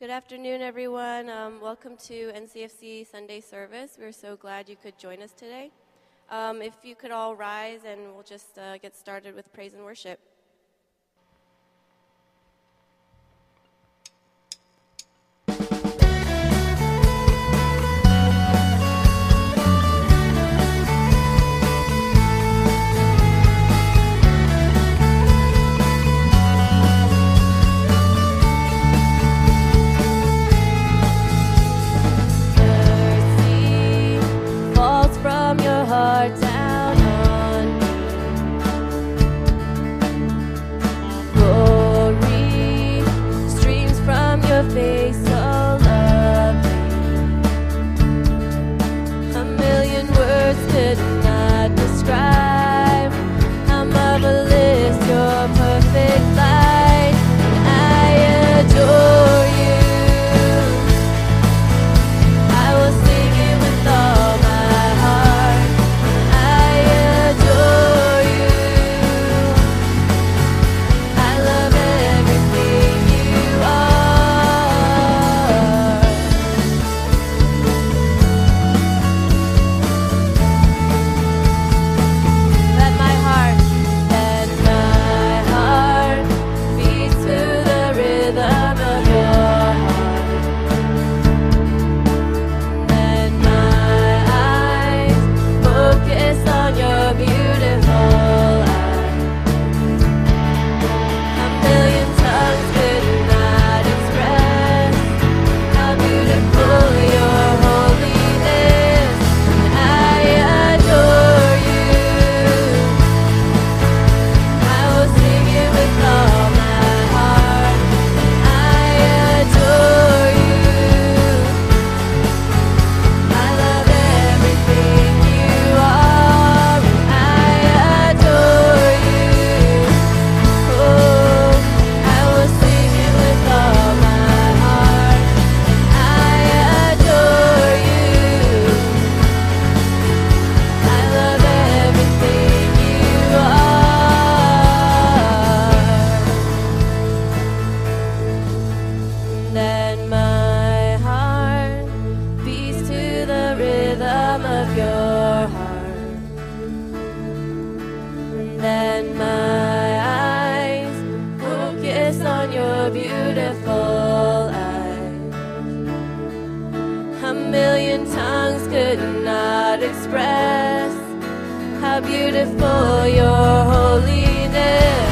Good afternoon, everyone. Um, welcome to NCFC Sunday service. We're so glad you could join us today. Um, if you could all rise, and we'll just uh, get started with praise and worship. from of your heart. Then my eyes focus on your beautiful eyes. A million tongues could not express how beautiful your holiness.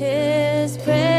his prayer.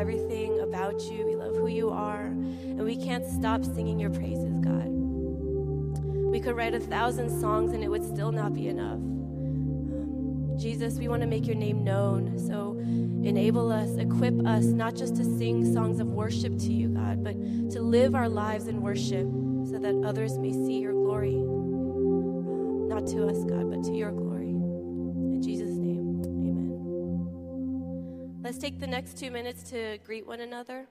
Everything about you. We love who you are. And we can't stop singing your praises, God. We could write a thousand songs and it would still not be enough. Um, Jesus, we want to make your name known. So enable us, equip us, not just to sing songs of worship to you, God, but to live our lives in worship so that others may see your glory. Not to us, God, but to your glory. Take the next two minutes to greet one another.